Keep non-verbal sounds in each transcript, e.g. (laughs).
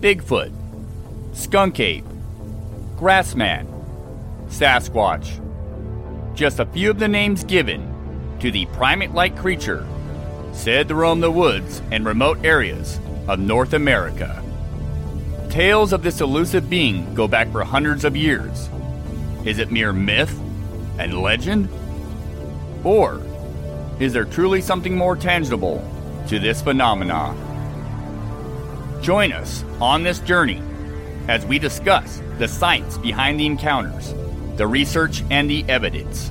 Bigfoot, Skunk Ape, Grassman, Sasquatch. Just a few of the names given to the primate like creature said to roam the woods and remote areas of North America. Tales of this elusive being go back for hundreds of years. Is it mere myth and legend? Or is there truly something more tangible to this phenomena? Join us on this journey as we discuss the science behind the encounters, the research, and the evidence,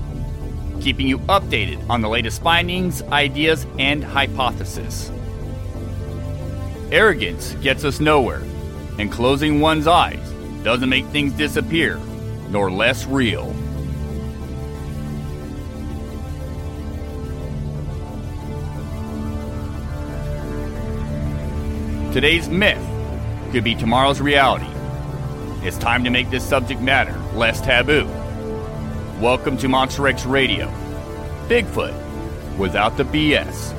keeping you updated on the latest findings, ideas, and hypotheses. Arrogance gets us nowhere, and closing one's eyes doesn't make things disappear, nor less real. Today's myth could be tomorrow's reality. It's time to make this subject matter less taboo. Welcome to Monster X Radio. Bigfoot without the BS.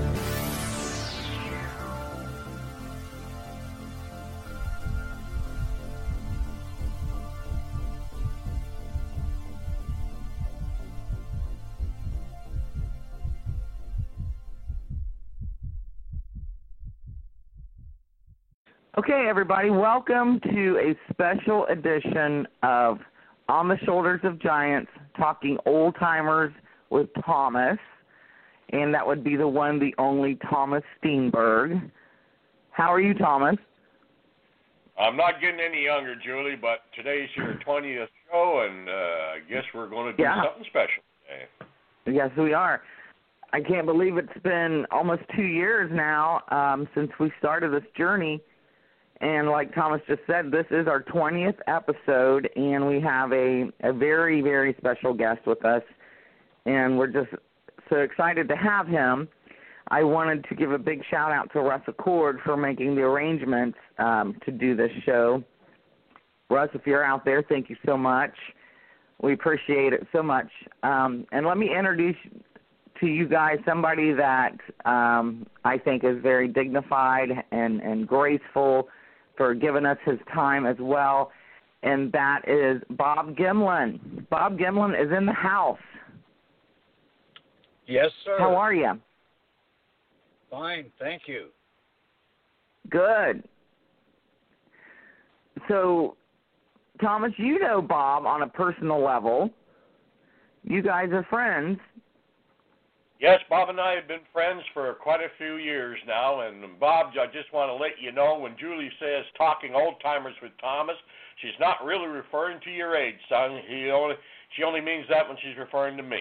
Okay, everybody, welcome to a special edition of On the Shoulders of Giants, talking old timers with Thomas, and that would be the one, the only Thomas Steenburg. How are you, Thomas? I'm not getting any younger, Julie, but today's your (laughs) 20th show, and uh, I guess we're going to do Yeah. something special today. Yes, we are. I can't believe it's been almost two years now um, since we started this journey. And like Thomas just said, this is our 20th episode, and we have a, a very, very special guest with us. And we're just so excited to have him. I wanted to give a big shout out to Russ Accord for making the arrangements um, to do this show. Russ, if you're out there, thank you so much. We appreciate it so much. Um, and let me introduce to you guys somebody that um, I think is very dignified and, and graceful for giving us his time as well, and that is Bob Gimlin. Bob Gimlin is in the house. Yes, sir. How are you? Fine, thank you. Good. So, Thomas, you know Bob on a personal level. You guys are friends. Yes, Bob and I have been friends for quite a few years now, and Bob, I just want to let you know when Julie says talking old timers with Thomas, she's not really referring to your age, son. He only she only means that when she's referring to me.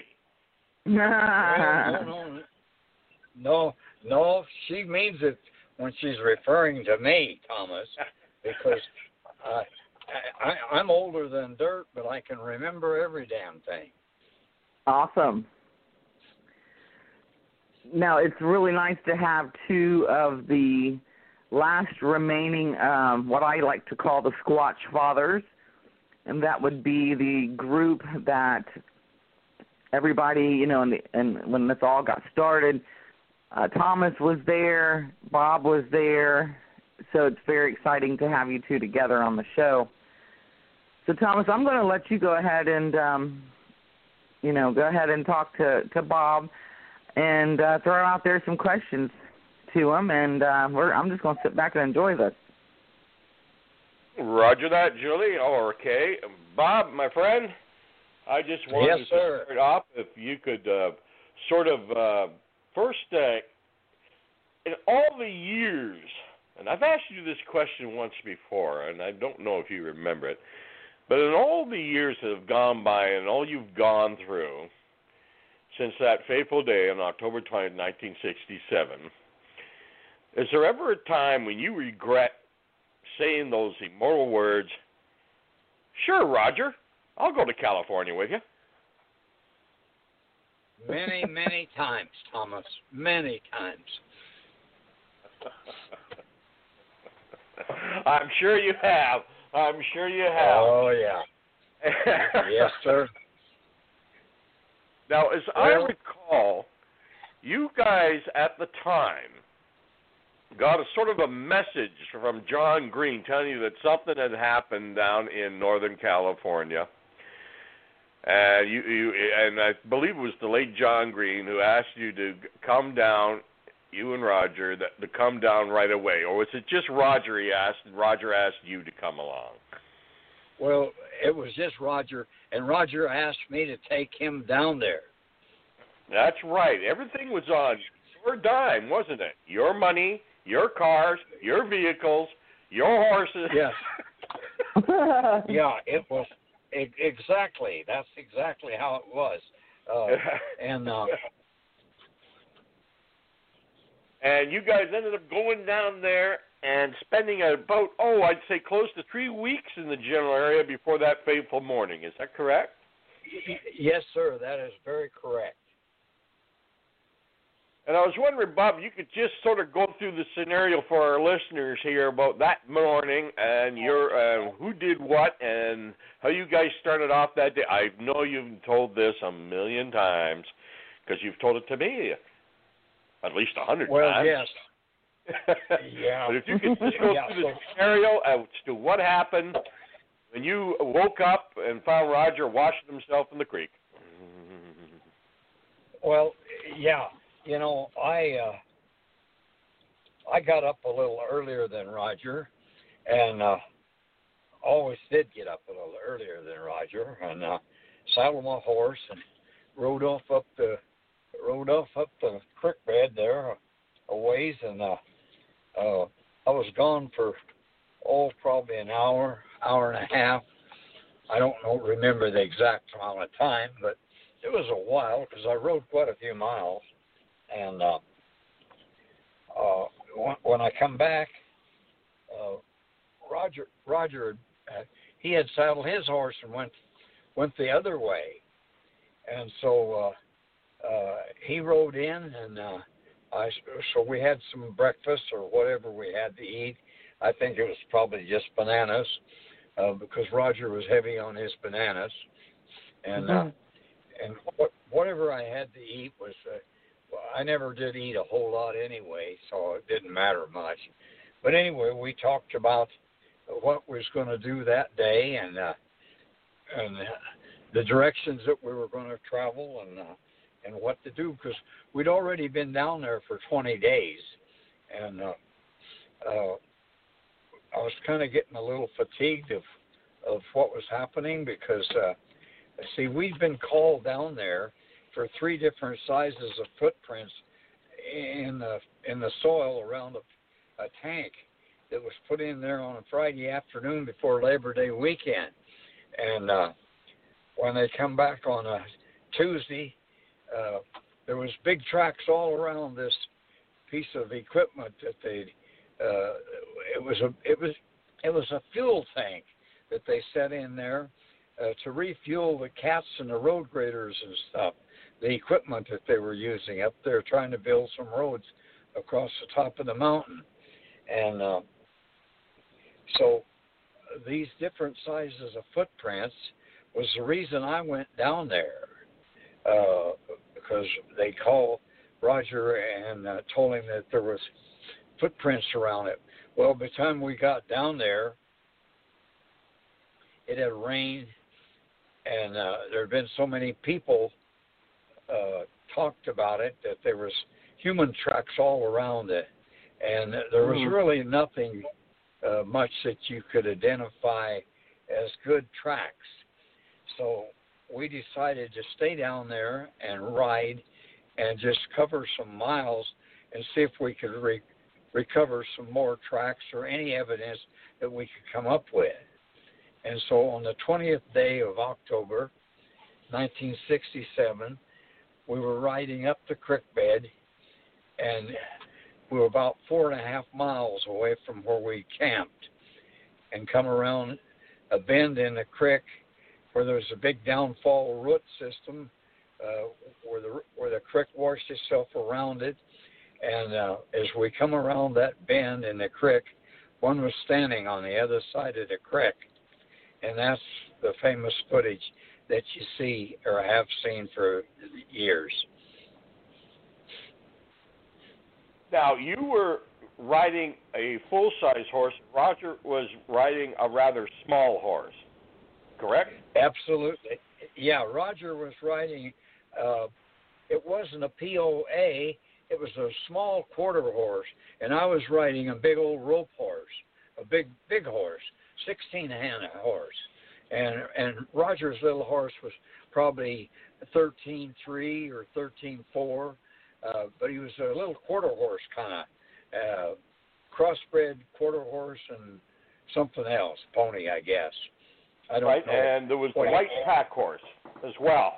Well, (laughs) no, no, no, no. She means it when she's referring to me, Thomas, because uh, I, I, I'm older than dirt, but I can remember every damn thing. Awesome. Now it's really nice to have two of the last remaining, um, what I like to call the Squatch Fathers, and that would be the group that everybody, you know, and, and when this all got started, uh, Thomas was there, Bob was there, so it's very exciting to have you two together on the show. So Thomas, I'm going to let you go ahead and, um, you know, go ahead and talk to to Bob and uh, throw out there some questions to them, and uh, we're, I'm just going to sit back and enjoy this. Roger that, Julie. Okay, Bob, my friend, I just wanted Yes, to sir. start off if you could uh, sort of uh, first uh, in all the years, and I've asked you this question once before, and I don't know if you remember it, but in all the years that have gone by and all you've gone through since that fateful day on October 20, 1967, is there ever a time when you regret saying those immortal words, Sure, Roger, I'll go to California with you? Many, (laughs) many times, Thomas. Many times. (laughs) I'm sure you have. I'm sure you have. Oh yeah. (laughs) Yes, sir. Now, as I recall, you guys at the time got a sort of a message from John Green telling you that something had happened down in Northern California. And you, you, and I believe it was the late John Green who asked you to come down, you and Roger, that, to come down right away, or was it just Roger he asked, and Roger asked you to come along? Well, it was just Roger, and Roger asked me to take him down there. That's right. Everything was on your dime, wasn't it? Your money, your cars, your vehicles, your horses. Yes. (laughs) yeah, it was exactly. That's exactly how it was. Uh, (laughs) and uh, and you guys ended up going down there and spending about oh I'd say close to three weeks in the general area before that fateful morning. Is that correct? Yes, sir. That is very correct. And I was wondering, Bob, you could just sort of go through the scenario for our listeners here about that morning and your uh, who did what and how you guys started off that day. I know you've told this a million times because you've told it to me at least a hundred well, times. Well, yes. Yeah. But if you could just (laughs) go yeah, through the so, scenario as to what happened when you woke up and found Roger washing himself in the creek. Well, yeah you know, I uh, I got up a little earlier than Roger, and uh, always did get up a little earlier than Roger, and uh, saddled my horse and rode off up the rode off up the creek bed there a ways, and uh, uh, I was gone for oh probably an hour, hour and a half. I don't know remember the exact amount of time, but it was a while because I rode quite a few miles. And uh, uh, when I come back, uh, Roger Roger uh, he had saddled his horse and went went the other way, and so uh, uh, he rode in and uh, I so we had some breakfast or whatever we had to eat. I think it was probably just bananas uh, because Roger was heavy on his bananas, and uh, mm-hmm. and what, whatever I had to eat was. Uh, well, I never did eat a whole lot anyway, so it didn't matter much. But anyway, we talked about what we was going to do that day and uh, and uh, the directions that we were going to travel and uh, and what to do because we'd already been down there for 20 days, and uh, uh, I was kind of getting a little fatigued of of what was happening because uh, see we'd been called down there for three different sizes of footprints in the in the soil around a, a tank that was put in there on a Friday afternoon before Labor Day weekend. And uh, when they come back on a Tuesday, uh, there was big tracks all around this piece of equipment that they. Uh, it was a it was it was a fuel tank that they set in there uh, to refuel the cats and the road graders and stuff the equipment that they were using up there trying to build some roads across the top of the mountain. And uh, so these different sizes of footprints was the reason I went down there uh, because they called Roger and uh, told him that there was footprints around it. Well, by the time we got down there, it had rained, and uh, there had been so many people uh, talked about it that there was human tracks all around it, and there was mm. really nothing uh, much that you could identify as good tracks. So we decided to stay down there and ride and just cover some miles and see if we could re- recover some more tracks or any evidence that we could come up with. And so on the 20th day of October, 1967, we were riding up the creek bed, and we were about four and a half miles away from where we camped, and come around a bend in the creek where there's a big downfall root system uh, where the where the creek washed itself around it, and uh, as we come around that bend in the creek, one was standing on the other side of the creek, and that's the famous footage that you see or have seen for years. Now you were riding a full size horse. Roger was riding a rather small horse. Correct? Absolutely. Yeah, Roger was riding. Uh, it wasn't a POA. It was a small quarter horse, and I was riding a big old rope horse, a big big horse, 16 hand horse, and and Roger's little horse was probably 13.3 or 13.4, uh, but he was a little quarter horse kind of uh, crossbred quarter horse and something else, pony, I guess. I don't right, know. and there was the white pack horse as well.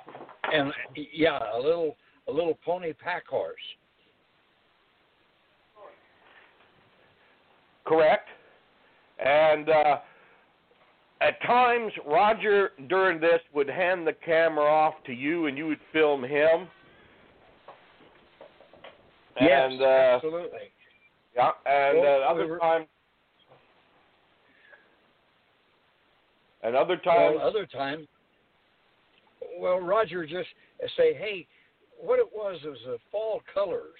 And yeah, a little a little pony pack horse. Correct. And uh, at times, Roger during this would hand the camera off to you, and you would film him. Yes, and, uh, absolutely. Yeah, and Well, uh, other we were- times, and other times, Well, other times, well, Roger just say, hey, what it was was the fall colors.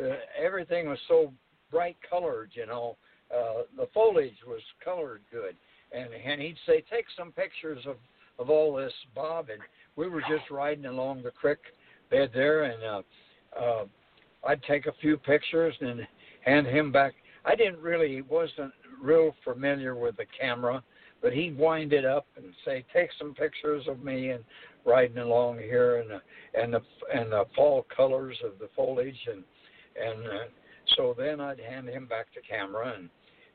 Uh, everything was so bright colored, you know. Uh, the foliage was colored good, and and he'd say, take some pictures of of all this, Bob. And we were just riding along the creek bed there, and uh, uh, I'd take a few pictures and hand him back. I didn't really wasn't real familiar with the camera but he'd wind it up and say, "Take some pictures of me and riding along here and the and the and the fall colors of the foliage and and uh, so then I'd hand him back the camera and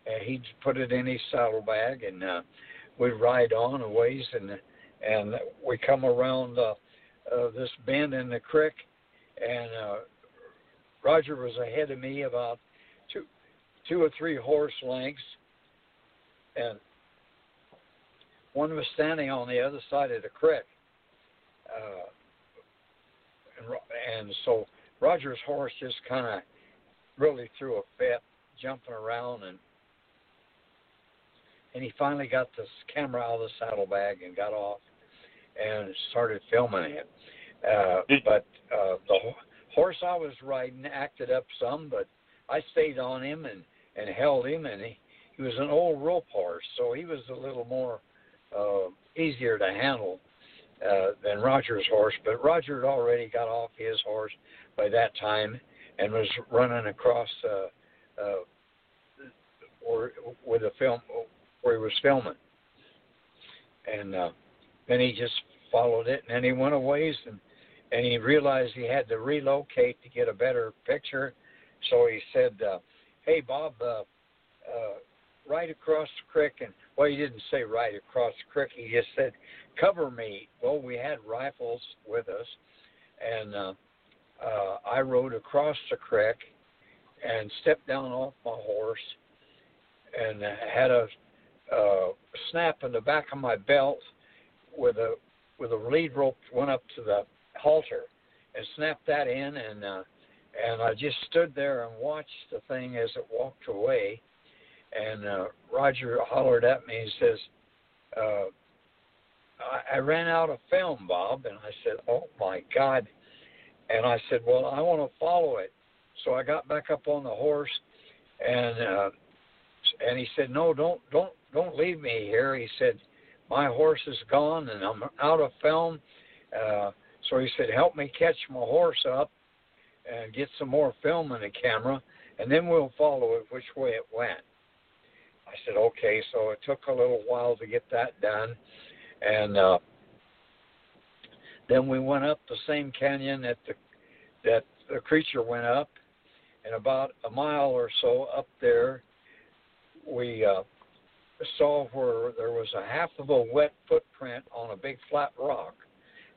uh, he'd put it in his saddlebag and uh, we'd ride on a ways and and we come around uh, uh, this bend in the creek and uh, Roger was ahead of me about two two or three horse lengths and one was standing on the other side of the creek. Uh, and, and so Roger's horse just kind of really threw a fit, jumping around, and and he finally got this camera out of the saddlebag and got off and started filming it. Uh, but uh, the horse I was riding acted up some, but I stayed on him and and held him, and he he was an old rope horse, so he was a little more uh, easier to handle uh, than Roger's horse. But Roger had already got off his horse by that time and was running across uh, uh, or with a film where he was filming, and uh, then he just followed it, and then he went a ways and and he realized he had to relocate to get a better picture, so he said, uh, "Hey Bob, uh, uh, right across the creek and well he didn't say right across the creek he just said cover me. Well we had rifles with us and uh uh i rode across the creek and stepped down off my horse and had a uh snap in the back of my belt with a with a lead rope went up to the halter and snapped that in and uh and I just stood there and watched the thing as it walked away and uh, Roger hollered at me and says, uh, I, I ran out of film, Bob. And I said, Oh my God. And I said, Well, I want to follow it. So I got back up on the horse, and uh, and he said, No, don't don't don't leave me here. He said, My horse is gone, and I'm out of film. Uh, so he said, Help me catch my horse up and get some more film in the camera, and then we'll follow it which way it went. I said, okay. So it took a little while to get that done, and uh, then we went up the same canyon that the that the creature went up, and about a mile or so up there, we uh, saw where there was a half of a wet footprint on a big flat rock,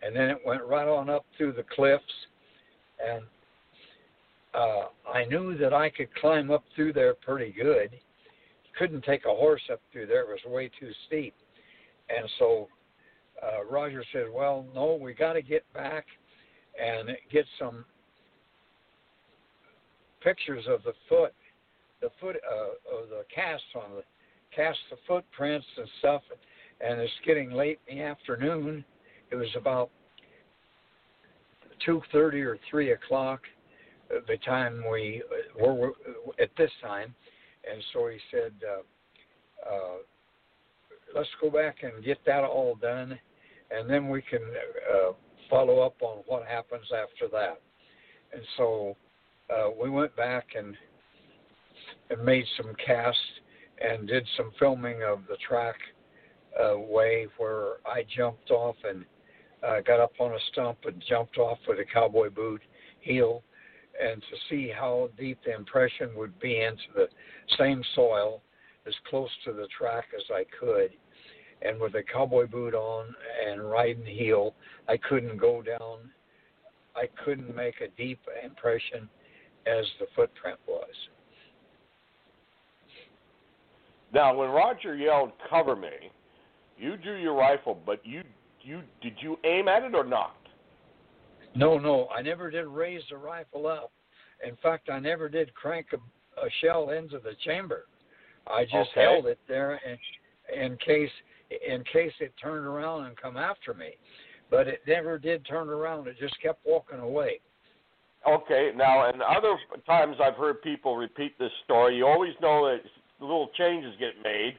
and then it went right on up through the cliffs, and uh, I knew that I could climb up through there pretty good couldn't take a horse up through there; it was way too steep. And so uh, Roger said, "Well, no, we got to get back and get some pictures of the foot, the foot uh, of the cast on the cast the footprints and stuff." And it's getting late in the afternoon. It was about two thirty or three o'clock. the time we were at this time, and so he said, uh, uh, "Let's go back and get that all done, and then we can uh, follow up on what happens after that." And so uh, we went back and and made some casts and did some filming of the track uh, way where I jumped off and uh, got up on a stump and jumped off with a cowboy boot heel and to see how deep the impression would be into the same soil as close to the track as I could. And with a cowboy boot on and riding heel, I couldn't go down. I couldn't make a deep impression as the footprint was. Now, when Roger yelled "Cover me," you drew your rifle, but you you did you aim at it or not? No, no, I never did raise the rifle up. In fact, I never did crank a, a shell into the chamber. I just okay. held it there in, in case in case it turned around and come after me. But it never did turn around. It just kept walking away. Okay. Now, and other times I've heard people repeat this story. You always know that little changes get made.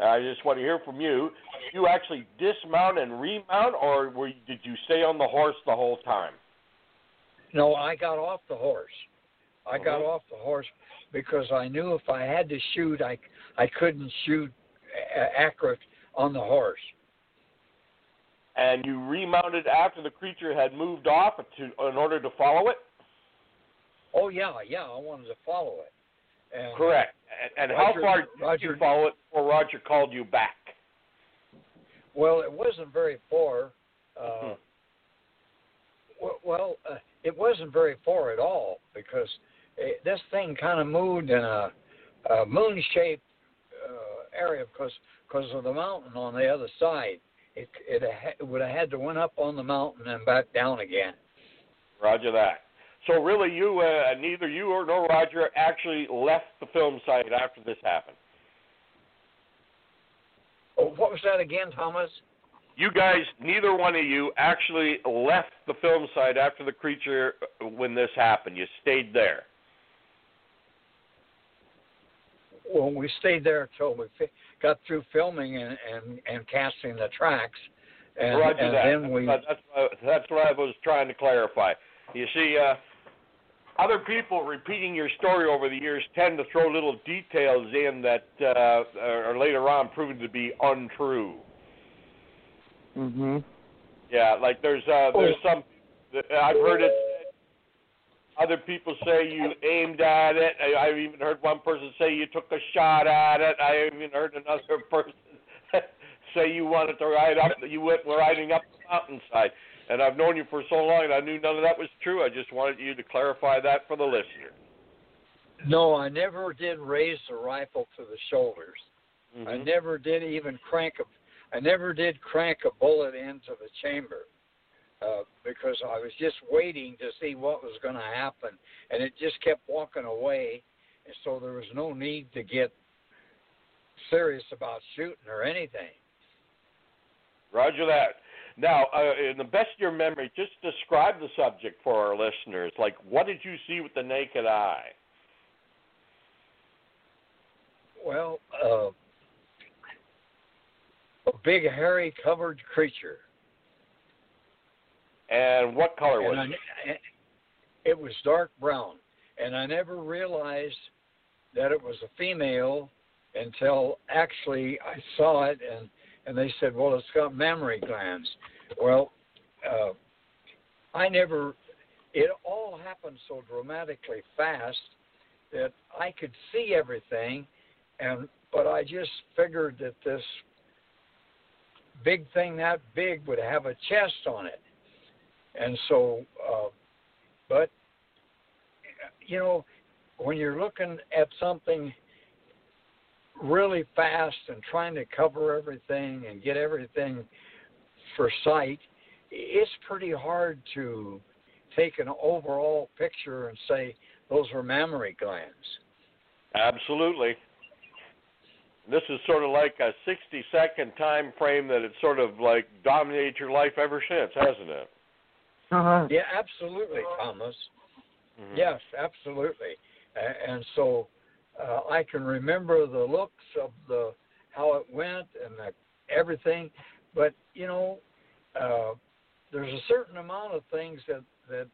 I just want to hear from you. Did you actually dismount and remount, or were you, did you stay on the horse the whole time? No, I got off the horse. I got Mhm. off the horse because I knew if I had to shoot, I I couldn't shoot accurate on the horse. And you remounted after the creature had moved off to in order to follow it. Oh yeah, yeah, I wanted to follow it. And, Correct. And, and how far did Roger- you follow it before Roger called you back? Well, it wasn't very far. Uh, Mhm. w- well, uh, it wasn't very far at all because it, this thing kind of moved in a, a moon-shaped uh, area because because of the mountain on the other side. It it, it would have had to went up on the mountain and back down again. Roger that. So really, you uh, neither you or nor Roger actually left the film site after this happened. Oh, what was that again, Thomas? You guys, neither one of you actually left the film site after the creature uh, when this happened. You stayed there. Well, we stayed there until we fi- got through filming and and, and casting the tracks, and, Roger and that. then we. That's, what, that's what I was trying to clarify. You see, uh, other people repeating your story over the years tend to throw little details in that uh, are later on proven to be untrue. Mhm. Yeah, like there's uh, there's some I've heard it. Other people say you aimed at it. I, I've even heard one person say you took a shot at it. I even heard another (laughs) person (laughs) say you wanted to ride up. You went riding up the mountainside. And I've known you for so long, and I knew none of that was true. I just wanted you to clarify that for the listener. No, I never did raise the rifle to the shoulders. I Mhm. never did even crank a. I never did crank a bullet into the chamber uh, because I was just waiting to see what was going to happen, and it just kept walking away, and so there was no need to get serious about shooting or anything. Roger that. Now, uh, in the best of your memory, just describe the subject for our listeners. Like, what did you see with the naked eye? Well, uh, a big hairy covered creature. And what color was and it? I, it was dark brown, and I never realized that it was a female until actually I saw it, and and they said, well, it's got mammary glands. Well, uh, I never. It all happened so dramatically fast that I could see everything, and but I just figured that this big thing that big would have a chest on it and so uh, but you know when you're looking at something really fast and trying to cover everything and get everything for sight it's pretty hard to take an overall picture and say those are mammary glands Absolutely. This is sort of like a 60 second time frame that it's sort of like dominated your life ever since, hasn't it? Uh-huh. yeah absolutely thomas Mhm. Yes, absolutely. And so uh, I can remember the looks of the how it went and the, everything, but you know, uh, there's a certain amount of things that that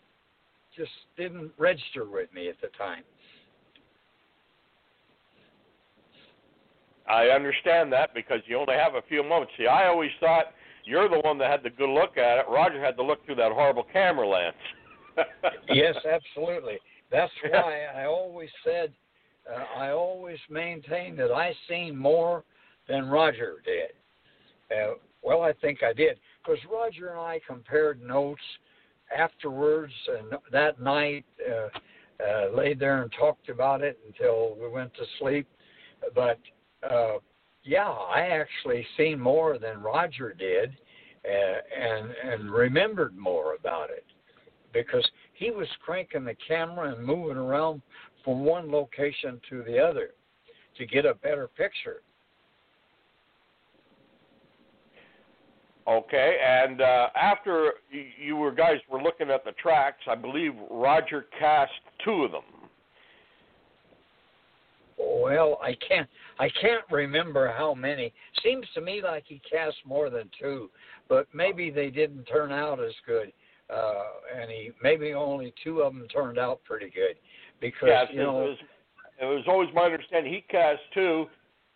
just didn't register with me at the time. I understand that because you only have a few moments. See, I always thought you're the one that had the good look at it. Roger had to look through that horrible camera lens. (laughs) yes, absolutely. That's why I always said, uh, I always maintained that I seen more than Roger did. Uh, well, I think I did because Roger and I compared notes afterwards, and that night uh, uh, laid there and talked about it until we went to sleep. But uh, yeah, I actually seen more than Roger did, uh, and and remembered more about it because he was cranking the camera and moving around from one location to the other to get a better picture. okay, and uh, after y- you were guys were looking at the tracks, I believe Roger cast two of them. Well, I can't I can't remember how many. Seems to me like he cast more than two, but maybe they didn't turn out as good. Uh, and he maybe only two of them turned out pretty good because yes, you know it was. It was always my understanding he cast two,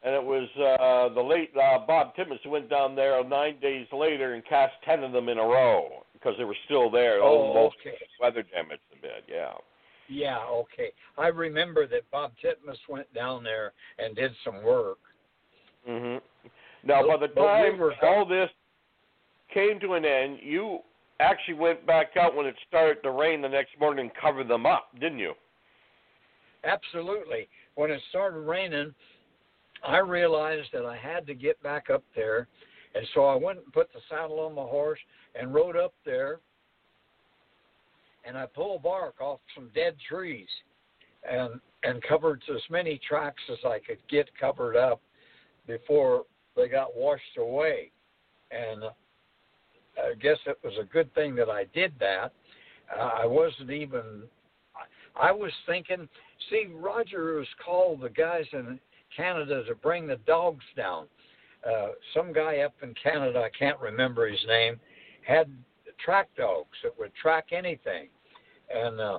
and it was uh, the late uh, Bob Titmus who went down there nine days later and cast ten of them in a row because they were still there. Oh, most okay. weather damaged a bit. Yeah. Yeah, okay. I remember that Bob Titmus went down there and did some work. Mm-hmm. Now, by the we time were- all this came to an end, you actually went back out when it started to rain the next morning and covered them up, didn't you? Absolutely. When it started raining, I realized that I had to get back up there, and so I went and put the saddle on my horse and rode up there. And I pulled bark off some dead trees, and and covered as many tracks as I could get covered up before they got washed away. And I guess it was a good thing that I did that. Uh, I wasn't even. I was thinking See, Roger was called the guys in Canada to bring the dogs down. Uh, some guy up in Canada, I can't remember his name, had track dogs that would track anything, and uh,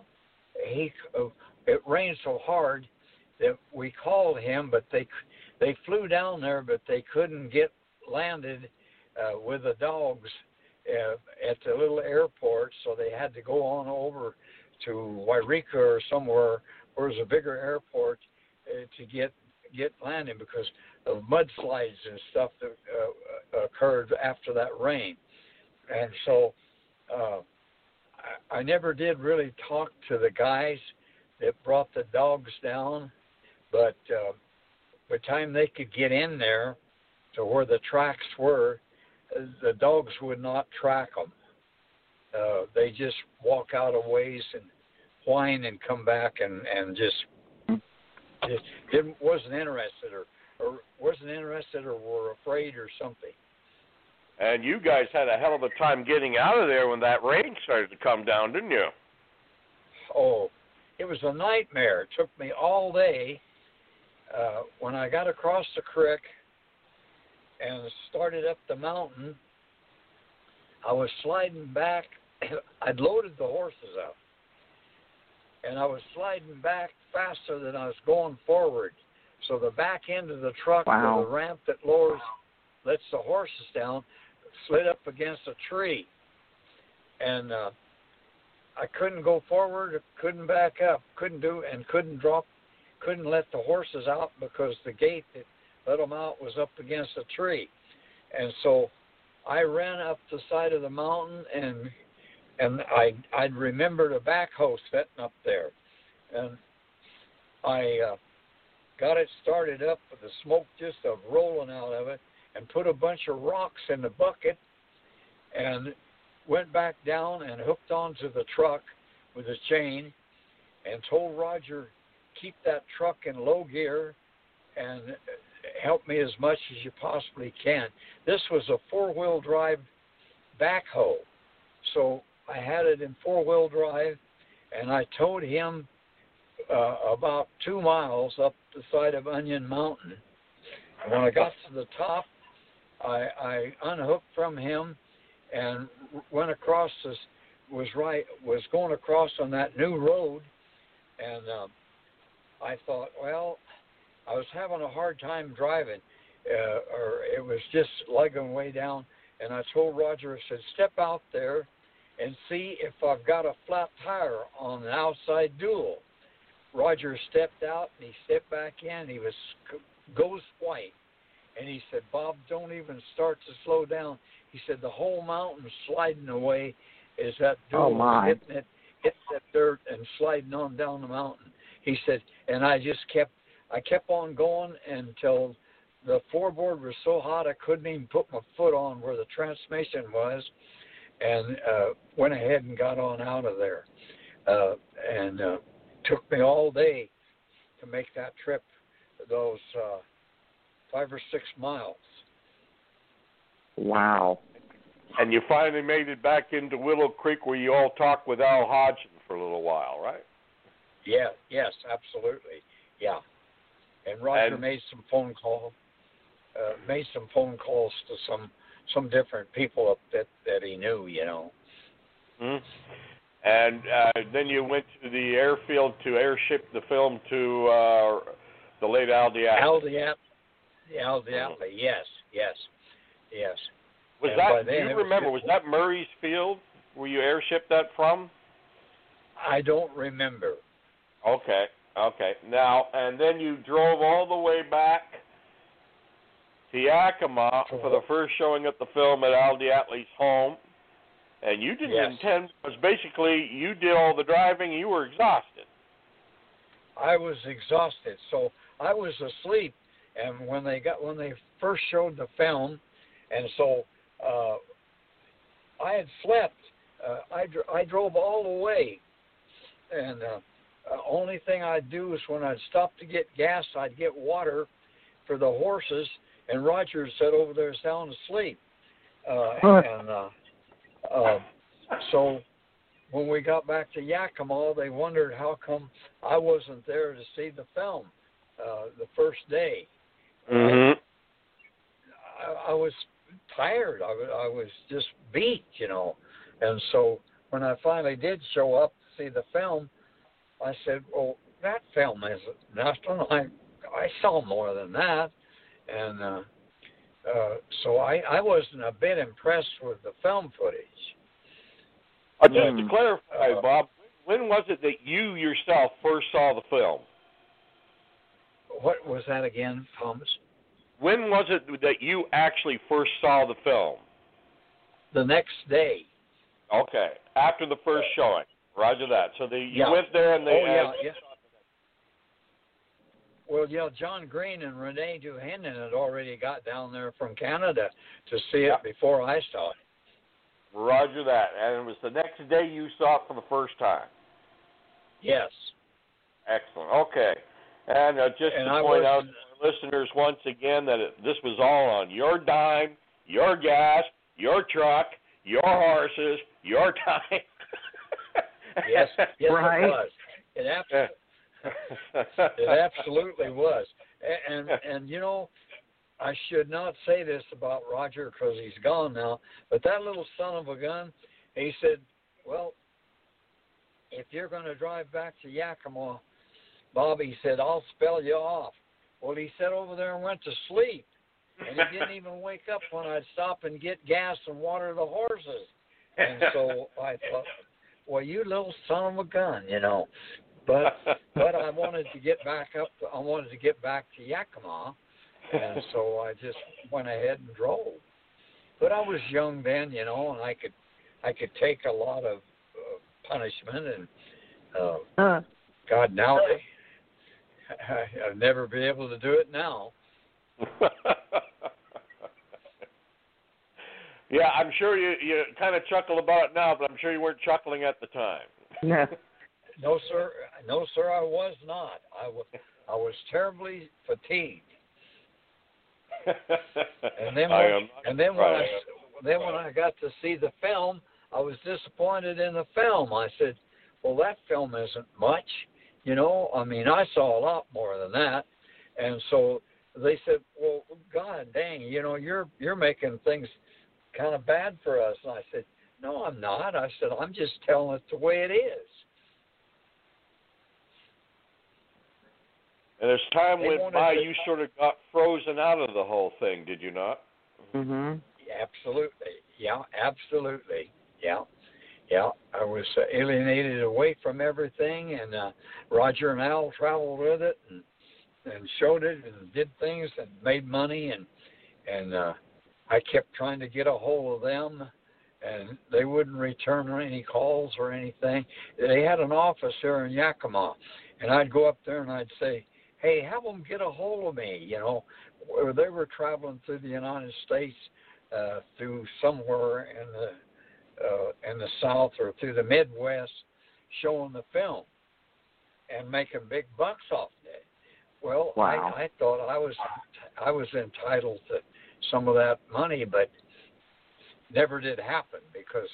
he. Uh, it rained so hard that we called him, but they they flew down there, but they couldn't get landed uh, with the dogs uh, at the little airport, so they had to go on over to Eureka or somewhere where there's a bigger airport uh, to get get landing because of mudslides and stuff that uh, occurred after that rain, and so uh, I, I never did really talk to the guys that brought the dogs down, but uh, by the time they could get in there to where the tracks were, uh, the dogs would not track them. Uh, they just walk out of ways and whine and come back and and just just didn't wasn't interested or or wasn't interested or were afraid or something. And you guys had a hell of a time getting out of there when that rain started to come down, didn't you? Oh, it was a nightmare. It took me all day. Uh, when I got across the creek and started up the mountain, I was sliding back. (coughs) I'd loaded the horses up, and I was sliding back faster than I was going forward. So the back end of the truck, Wow. with the ramp that lowers, lets the horses down, slid up against a tree, and uh, I couldn't go forward, couldn't back up, couldn't do, and couldn't drop, couldn't let the horses out because the gate that let them out was up against a tree, and so I ran up the side of the mountain and and I I'd remembered a backhoe sitting up there, and I uh, got it started up with the smoke just a rolling out of it, and put a bunch of rocks in the bucket, and went back down and hooked onto the truck with a chain, and told Roger keep that truck in low gear, and help me as much as you possibly can. This was a four-wheel drive backhoe, so I had it in four-wheel drive, and I towed him uh, about two miles up the side of Onion Mountain. And when I got to the top, I, I unhooked from him and went across this was right was going across on that new road, and um, I thought, well, I was having a hard time driving, uh, or it was just lugging way down. And I told Roger, I said, step out there and see if I've got a flat tire on the outside dual. Roger stepped out and he stepped back in. He was ghost white, and he said, "Bob, don't even start to slow down." He said, "The whole mountain's sliding away. Is that dual oh my. hitting it, hitting that dirt and sliding on down the mountain?" He said, and I just kept, I kept on going until the floorboard was so hot I couldn't even put my foot on where the transmission was, and uh, went ahead and got on out of there, uh, and uh, took me all day to make that trip, those uh, five or six miles. Wow. And you finally made it back into Willow Creek where you all talked with Al Hodgson for a little while, right? Yeah, yes, absolutely. Yeah. And Roger And- made some phone call uh made some phone calls to some some different people up that that he knew, you know. hmm And uh, then you went to the airfield to airship the film to uh, the late Al DeAtley. Al Al DeAtley, yes, yes, yes. was and that? Do you it was remember? Was that Murray's Field where you airship that from? I don't remember. Okay, okay. Now, and then you drove all the way back to Yakima for the first showing of the film at Al DeAtley's home. And you didn't Yes. intend, because basically you did all the driving, you were exhausted. I was exhausted, so I was asleep. And when they got when they first showed the film, and so uh, I had slept. Uh, I dr- I drove all the way, and uh, uh, only thing I'd do is when I'd stop to get gas, I'd get water for the horses. And Roger sat over there sound asleep, uh, and uh, uh, so when we got back to Yakima, they wondered how come I wasn't there to see the film uh, the first day. Mm-hmm. I, I was tired. I was, I was just beat, you know. And so when I finally did show up to see the film, I said, "Well, that film isn't nothing. I I saw more than that." And uh, uh, so I I wasn't a bit impressed with the film footage. Uh, just to clarify, Uh, Bob, when was it that you yourself first saw the film? What was that again, Thomas? When was it that you actually first saw the film? The next day. Okay, after the first showing. Roger that. So they, you Yeah. went there and they. oh yeah, yeah. Well, yeah, John Green and Renee Dahinden had already got down there from Canada to see it before I saw it. Roger that. And it was the next day you saw it for the first time. Yes. Excellent. Okay. And uh, just And to I point out was- to our listeners once again that it, this was all on your dime, your gas, your truck, your horses, your (laughs) time. Yes, yes, Right. it was. It absolutely, it absolutely was. A- And and you know, I should not say this about Roger because he's gone now. But that little son of a gun, he said, "Well, if you're going to drive back to Yakima, Bobby said, "I'll spell you off." Well, he sat over there and went to sleep, and he didn't even wake up when I'd stop and get gas and water the horses. And so I thought, well, you little son of a gun, you know. But (laughs) but I wanted to get back up. I wanted to get back to Yakima, and so I just went ahead and drove. But I was young then, you know, and I could I could take a lot of uh, punishment, and uh, Huh. God, now I, I'll never be able to do it now. (laughs) yeah, I'm sure you you kind of chuckle about it now, but I'm sure you weren't chuckling at the time. No. (laughs) No, sir. No, sir. I was not. I was I was terribly fatigued. And then I when, am and then when I then when I got to see the film, I was disappointed in the film. I said, well, that film isn't much. You know, I mean, I saw a lot more than that. And so they said, well, God dang, you know, you're you're making things kind of bad for us. And I said, no, I'm not. I said, I'm just telling it the way it is. And as time They went by, you sort of got frozen out of the whole thing, did you not? Mm-hmm. Absolutely. Yeah, absolutely. Yeah. Yeah, I was uh, alienated away from everything, and uh, Roger and Al traveled with it and and showed it and did things and made money, and and uh, I kept trying to get a hold of them, and they wouldn't return any calls or anything. They had an office here in Yakima, and I'd go up there and I'd say, "Hey, have them get a hold of me," you know. Where they were traveling through the United States, uh, through somewhere in the uh, in the South or through the Midwest, showing the film and making big bucks off it. Well, Wow. I, I thought I was I was entitled to some of that money, but never did happen because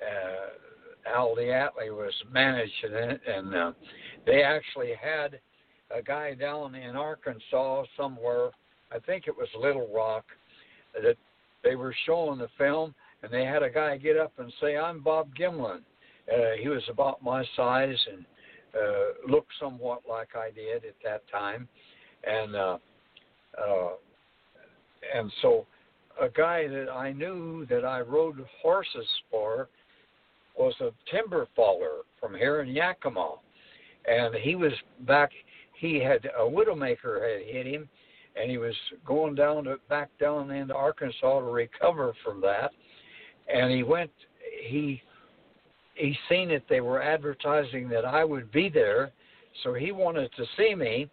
uh, Al DeAtley was managing it, and uh, they actually had a guy down in Arkansas somewhere. I think it was Little Rock that they were showing the film, and they had a guy get up and say, "I'm Bob Gimlin." Uh, he was about my size and uh, looked somewhat like I did at that time, and uh, uh, and so a guy that I knew that I rode horses for was a timber faller from here in Yakima, and he was back. He had a widowmaker had hit him, and he was going down to back down into Arkansas to recover from that. And he went. He he seen that they were advertising that I would be there, so he wanted to see me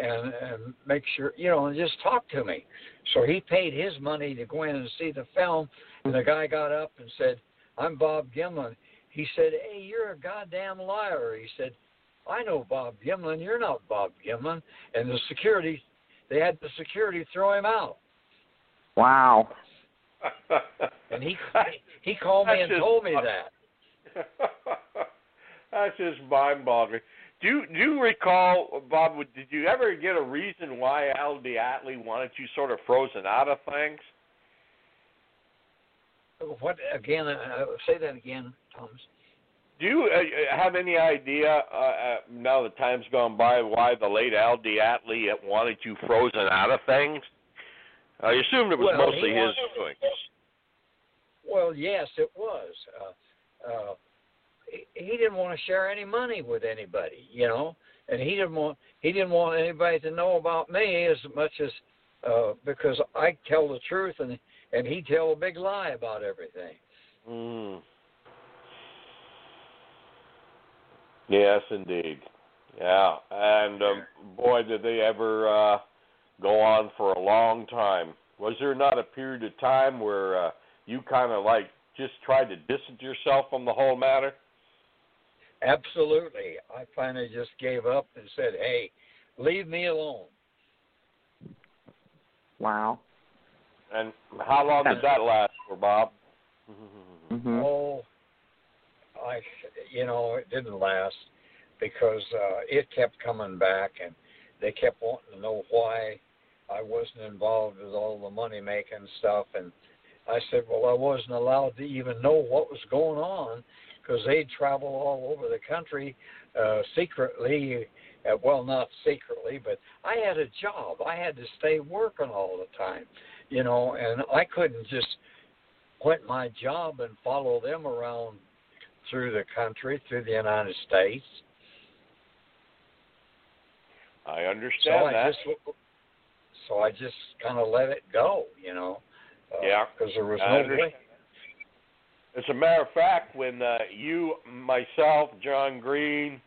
and, and make sure you know and just talk to me. So he paid his money to go in and see the film, and the guy got up and said, "I'm Bob Gimlin." He said, "Hey, you're a goddamn liar." He said, "I know Bob Gimlin. You're not Bob Gimlin." And the security, they had the security throw him out. Wow. (laughs) And he he called me That's and just- told me that. (laughs) That's just mind-boggling. Do you, do you recall, Bob? Did you ever get a reason why Al DeAtley wanted you sort of frozen out of things? What again? Uh, say that again, Thomas. Do you uh, have any idea uh, uh, now that time's gone by why the late Al DeAtley wanted you frozen out of things? I assumed it was Well, mostly his doing. Well, yes, it was. Uh, uh, he, he didn't want to share any money with anybody, you know, and he didn't want he didn't want anybody to know about me as much as uh, because I tell the truth and and he tell a big lie about everything. Mm. Yes, indeed. Yeah, and um, boy, did they ever uh, go on for a long time. Was there not a period of time where uh, you kind of like just tried to distance yourself from the whole matter? Absolutely, I finally just gave up and said, "Hey, leave me alone." Wow. And how long did that last for, Bob? (laughs) Mhm. Oh, I, you know, it didn't last because uh, it kept coming back, and they kept wanting to know why I wasn't involved with all the money making stuff. And I said, well, I wasn't allowed to even know what was going on because they'd travel all over the country uh, secretly. Uh, well, not secretly, but I had a job. I had to stay working all the time, you know, and I couldn't just quit my job and follow them around through the country, through the United States. I So understand I that. just, so I just kind of let it go, you know. Uh, Yeah, Because there was no way. As a matter of fact, when uh, you, myself, John Green,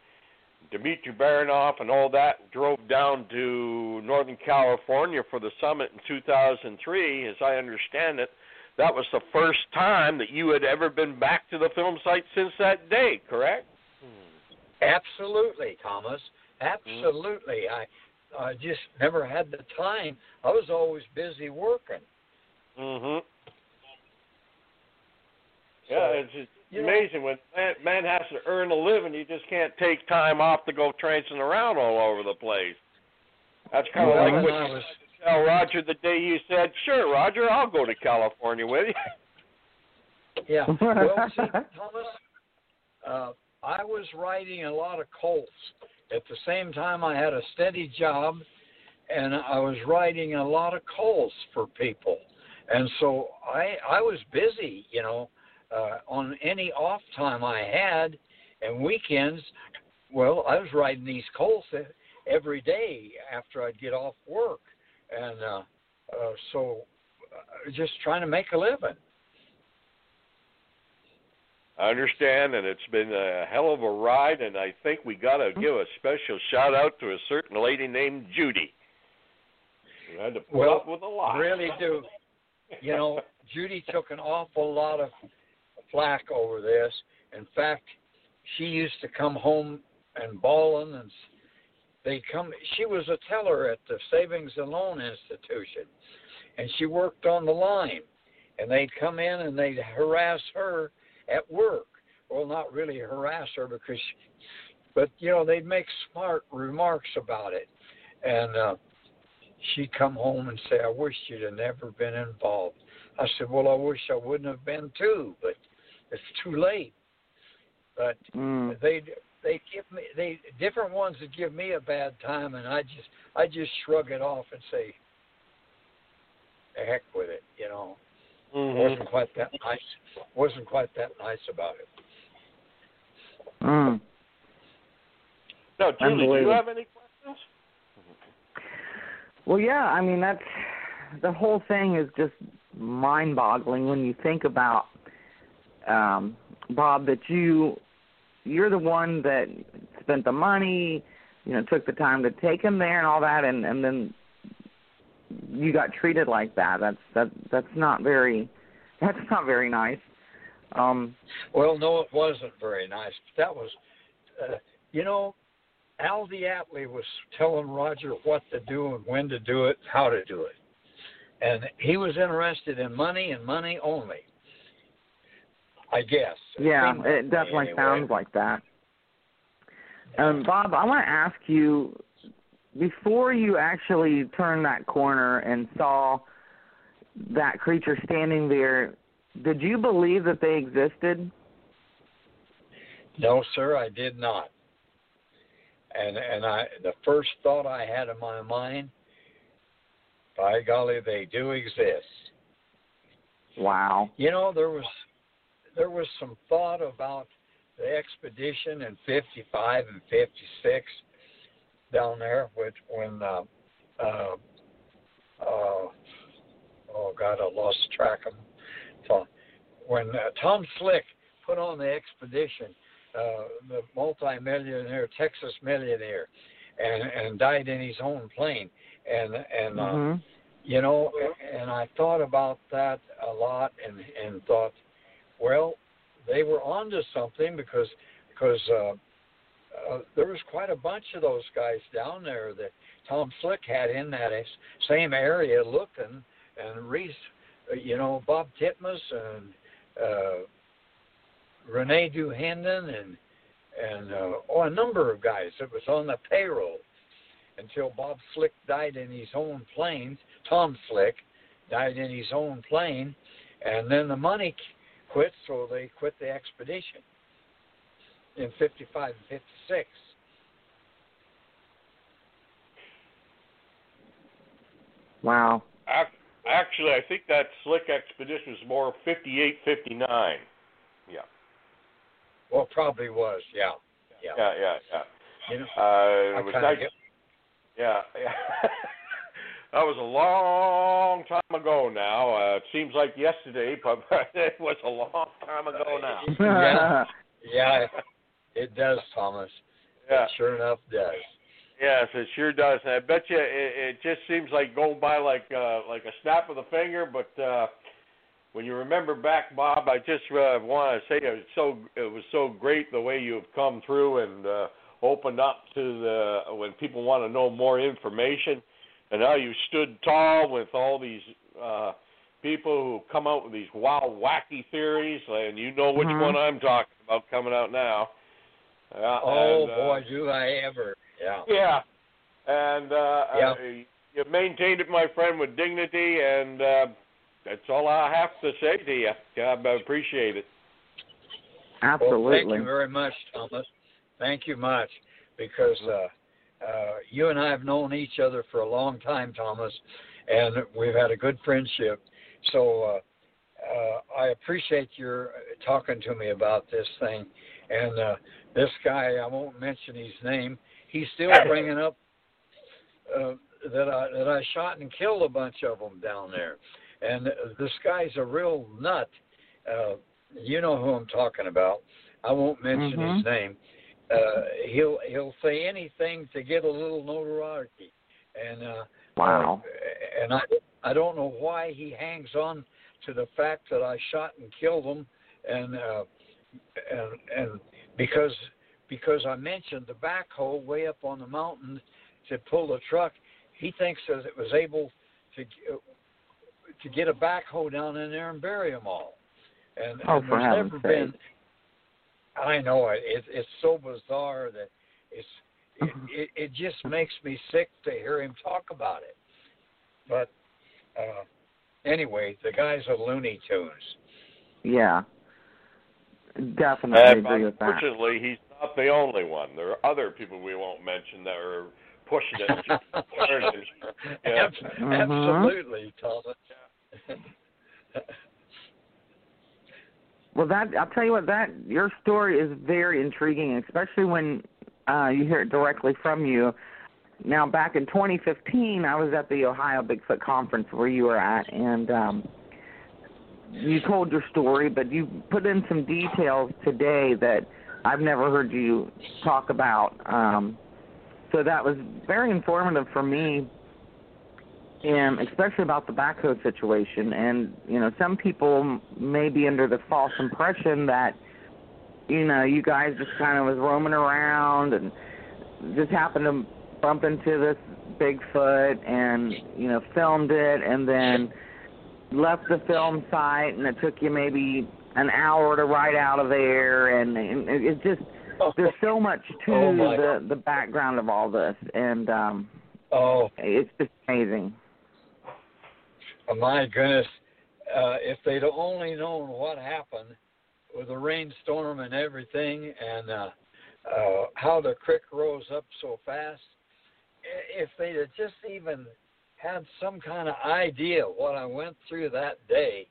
Dmitry Bayanov, and all that drove down to Northern California for the summit in 2003, as I understand it, that was the first time that you had ever been back to the film site since that day, correct? Absolutely, Thomas. Absolutely. I I just never had the time. I was always busy working. Mm-hmm. So Yeah, it's just, You know- amazing when man, man has to earn a living. You just can't take time off to go trancing around all over the place. That's kind of Well, like what I was, tell Roger the day you said, "Sure, Roger, I'll go to California with you." yeah. (laughs) Well, see, Thomas, uh, I was writing a lot of Colts. At the same time, I had a steady job, and I was writing a lot of Colts for people. And so I I was busy, you know, uh, on any off time I had and weekends. Well, I was writing these Colts every day after I'd get off work, and uh, uh, so uh, just trying to make a living. I understand, and it's been a hell of a ride. And I think we got to give a special shout out to a certain lady named Judy. who had to put Well, up with a lot. really do. You know, (laughs) Judy took an awful lot of flack over this. In fact, she used to come home and bawling, and they come. She was a teller at the Savings and Loan Institution, and she worked on the line. And they'd come in and they'd harass her at work. Well, not really harass her because, she, but you know, they'd make smart remarks about it, and. uh she'd come home and say, I wish you'd have never been involved. I said, Well, I wish I wouldn't have been too, but it's too late. But Mm. they they give me they different ones that give me a bad time and I just I just shrug it off and say, The heck with it, you know. Mhm. Wasn't quite that nice wasn't quite that nice about it. Mm. No, Julie, do you have any questions? Well, yeah, I mean that's the whole thing is just mind-boggling when you think about um Bob that you you're the one that spent the money, you know, took the time to take him there and all that and and then you got treated like that. That's that that's not very (laughs) that's not very nice. Um Well, no, it wasn't very nice. But that was, uh, you know, Al DeAtley was telling Roger what to do and when to do it, how to do it, and he was interested in money and money only. I guess. Yeah, it definitely anyway. sounds like that. Um, Bob, I want to ask you before you actually turned that corner and saw that creature standing there, did you believe that they existed? No, sir, I did not. And and I the first thought I had in my mind, by golly, they do exist. Wow. You know, there was there was some thought about the expedition in '55 and '56 down there, which when uh, uh, uh, oh God, I lost track of them. So, when uh, Tom Slick put on the expedition, uh, the multi-millionaire Texas millionaire, and and died in his own plane, and and uh, Mhm. you know and i thought about that a lot and and thought well they were onto something because because uh, uh there was quite a bunch of those guys down there that tom slick had in that same area looking and reese uh, you know bob titmus and uh rene Dahinden and and uh, oh a number of guys that was on the payroll until Bob Slick died in his own plane. Tom Slick died in his own plane, and then the money quit, so they quit the expedition in '55 and '56. Wow. Actually, I think that slick expedition was more 58, 59. Yeah, Well, probably was, yeah, yeah. yeah, yeah, yeah. You know, Uh, it was nice. get- Yeah, yeah. (laughs) that was a long time ago now. Uh, it seems like yesterday, but (laughs) it was a long time ago now. (laughs) yeah, yeah, it does, Thomas. Yeah. It sure enough does. Yes, it sure does. And I bet you it, it just seems like going by like uh, like a snap of the finger. But uh, when you remember back, Bob, I just uh, want to say it was so it was so great the way you've come through and uh, opened up to the when people want to know more information, and now you stood tall with all these uh, people who come out with these wild, wacky theories, and you know which Mhm. one I'm talking about coming out now. Yeah, oh and, uh, boy, do I ever! Yeah. Yeah, and uh, Yeah. uh, you maintained it, my friend, with dignity, and uh, that's all I have to say to you. I appreciate it. Well, Absolutely. thank you very much, Thomas. Thank you much, because uh, uh, you and I have known each other for a long time, Thomas, and we've had a good friendship. So uh, uh, I appreciate your talking to me about this thing. And uh, this guy, I won't mention his name. He's still (laughs) bringing up uh, that I that I shot and killed a bunch of them down there. And this guy's a real nut. Uh, you know who I'm talking about. I won't mention Mhm. his name. Uh, he'll he'll say anything to get a little notoriety, and uh, Wow. and I I don't know why he hangs on to the fact that I shot and killed him, and uh, and and because because I mentioned the backhoe way up on the mountain to pull the truck, he thinks that it was able to to get a backhoe down in there and bury them all. And, Oh, and for there's never been. I know it. it. It's so bizarre that it's it, it, it just makes me sick to hear him talk about it. But uh, anyway, the guy's a Looney Tunes. Yeah. Definitely And agree with that. unfortunately, he's not the only one. There are other people we won't mention that are pushing it. (laughs) Yeah. Mhm. Absolutely, Thomas. (laughs) Well, that I'll tell you what that your story is very intriguing, especially when uh, you hear it directly from you. Now, back in 2015, I was at the Ohio Bigfoot Conference where you were at, and um, you told your story, but you put in some details today that I've never heard you talk about. Um, so that was very informative for me and especially about the backhoe situation. And you know, some people may be under the false impression that you know you guys just kind of was roaming around and just happened to bump into this Bigfoot and you know filmed it and then left the film site and it took you maybe an hour to ride out of there and, and it- it's just there's so much to Oh, the the background of all this and um Oh, it's just amazing. My goodness. Uh, if they'd only known what happened with the rainstorm and everything and uh, uh, how the creek rose up so fast, if they'd have just even had some kind of idea what I went through that day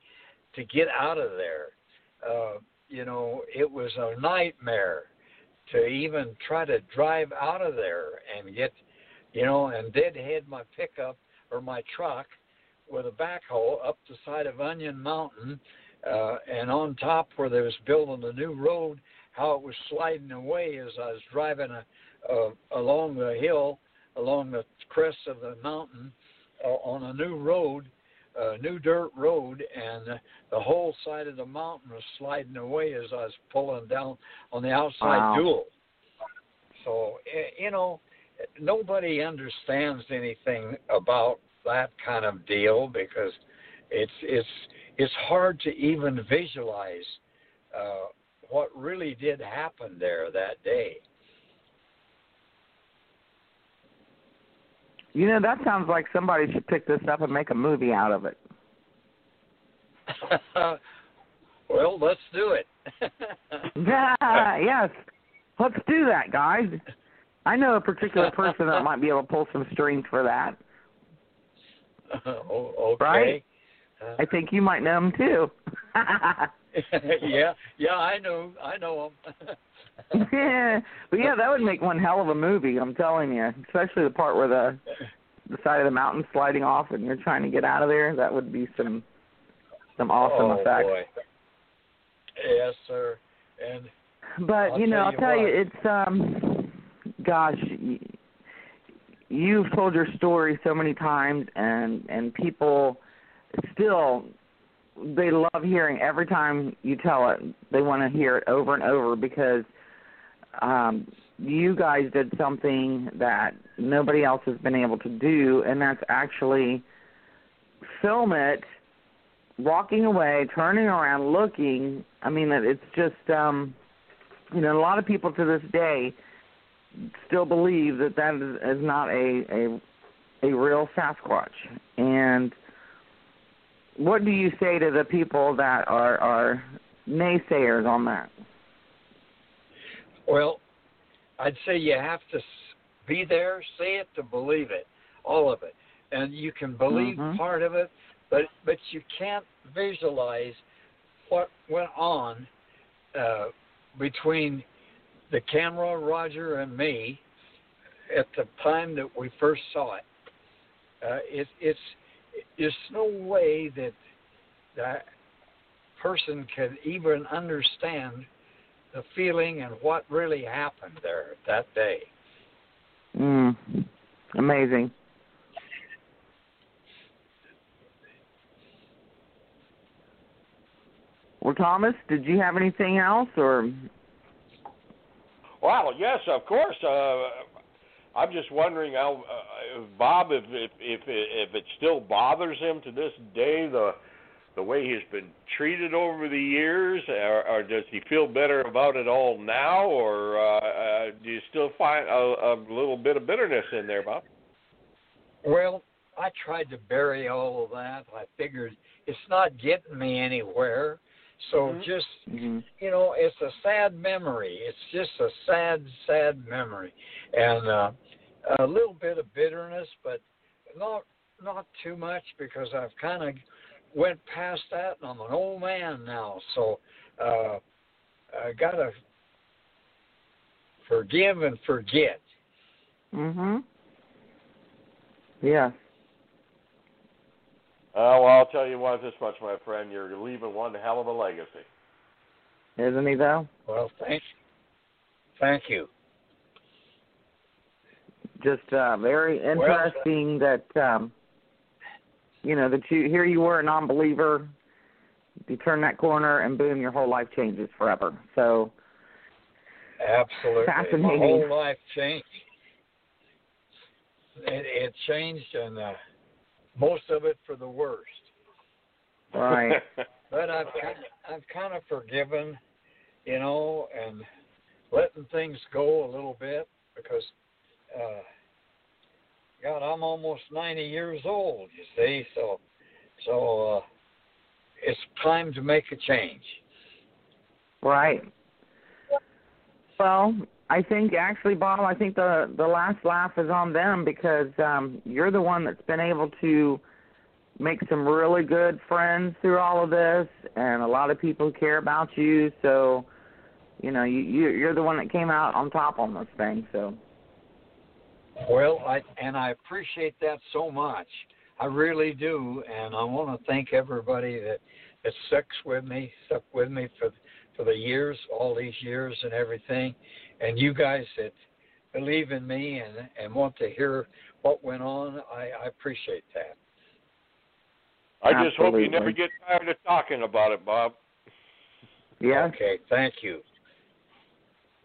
to get out of there, uh, you know, it was a nightmare to even try to drive out of there and get, you know, and deadhead my pickup or my truck with a backhoe up the side of Onion Mountain, uh, and on top where they was building the new road, how it was sliding away as I was driving a, uh, along the hill, along the crest of the mountain, uh, on a new road, a new dirt road, and uh, the whole side of the mountain was sliding away as I was pulling down on the outside Wow. dual. So eh, you know, nobody understands anything about that kind of deal because it's it's it's hard to even visualize uh, what really did happen there that day. You know, that sounds like somebody should pick this up and make a movie out of it. (laughs) well, let's do it. (laughs) (laughs) Yeah, yes. Let's do that, guys. I know a particular person that might be able to pull some strings for that. (laughs) oh, okay. Right? Uh, I think you might know him too. (laughs) yeah, yeah, I know, I know him. (laughs) yeah, but yeah, that would make one hell of a movie. I'm telling you, especially the part where the the side of the mountain sliding off and you're trying to get out of there. That would be some some awesome oh, effects. Boy. Yes, sir. And But I'll you know, I'll you tell you, what. it's um, gosh, you've told your story so many times, and and people still they love hearing every time you tell it. They want to hear it over and over because um, you guys did something that nobody else has been able to do, and that's actually film it walking away, turning around, looking. I mean, it's just um, you know, a lot of people to this day still believe that that is, is not a a a real Sasquatch. And what do you say to the people that are are naysayers on that? Well, I'd say you have to be there, see it to believe it, all of it, and you can believe mm-hmm. part of it, but but you can't visualize what went on uh, between the camera, Roger, and me at the time that we first saw it. Uh, it it's there's no way that that person could even understand the feeling and what really happened there that day. Mm, amazing. Well, Thomas, did you have anything else, or? Well, yes, of course. Uh, I'm just wondering how uh, Bob, if, if if if it still bothers him to this day, the the way he's been treated over the years, or, or does he feel better about it all now, or uh, uh, do you still find a, a little bit of bitterness in there, Bob? Well, I tried to bury all of that. I figured it's not getting me anywhere. So mm-hmm. just mm-hmm. you know, it's a sad memory. It's just a sad, sad memory, and uh, a little bit of bitterness, but not not too much because I've kind of went past that, and I'm an old man now. So uh, I gotta forgive and forget. Mhm. Yeah. Uh, well, I'll tell you what, this much, my friend, you're leaving one hell of a legacy. Isn't he, though? Well, thank, thank you. Just uh, very interesting well, that um, you know that you here you were a non-believer, you turn that corner and boom, your whole life changes forever. So absolutely, fascinating. My whole life changed. It, it changed, and uh, most of it for the worst. Right. (laughs) but I've kind of, I've kind of forgiven, you know, and letting things go a little bit because, uh, God, I'm almost 90 years old. You see, so so uh, it's time to make a change. Right. Well, I think actually, Bob, I think the the last laugh is on them because um, you're the one that's been able to make some really good friends through all of this, and a lot of people care about you. So, you know, you you're the one that came out on top on this thing. So. Well, I and I appreciate that so much. I really do, and I want to thank everybody that that stuck with me, stuck with me for for the years, all these years, and everything and you guys that believe in me and and want to hear what went on, I, I appreciate that. I just hope you never get tired of talking about it, Bob. Yeah. Okay. Thank you.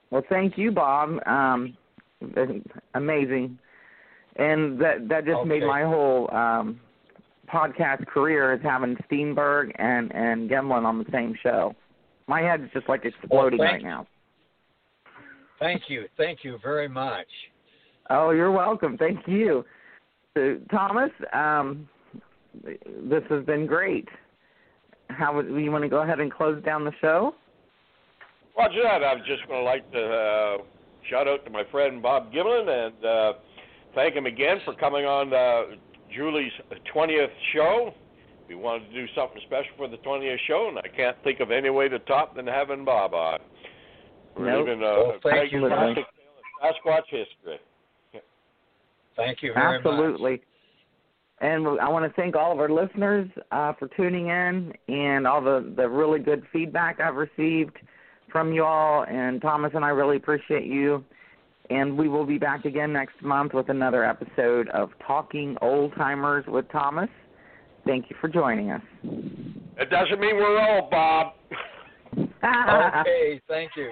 Well, thank you, Bob. Um, amazing, and that that just okay. made my whole um, podcast career is having Steenburg and and Gimlin on the same show. My head's just like exploding well, right now. Thank you. Thank you very much. Oh, you're welcome. Thank you. So, Thomas, um, this has been great. How would you want to go ahead and close down the show? Roger that. I'm just going to like to uh, shout out to my friend Bob Gimlin and uh, thank him again for coming on uh, Julie's 20th show. We wanted to do something special for the 20th show, and I can't think of any way to top than having Bob on. We're nope. living a, well, thank you, Sasquatch history. Thank you very Absolutely. much. And I want to thank all of our listeners uh, for tuning in and all the, the really good feedback I've received from you all. And Thomas and I really appreciate you. And we will be back again next month with another episode of Talking Old Timers with Thomas. Thank you for joining us. It doesn't mean we're old, Bob. (laughs) okay, thank you.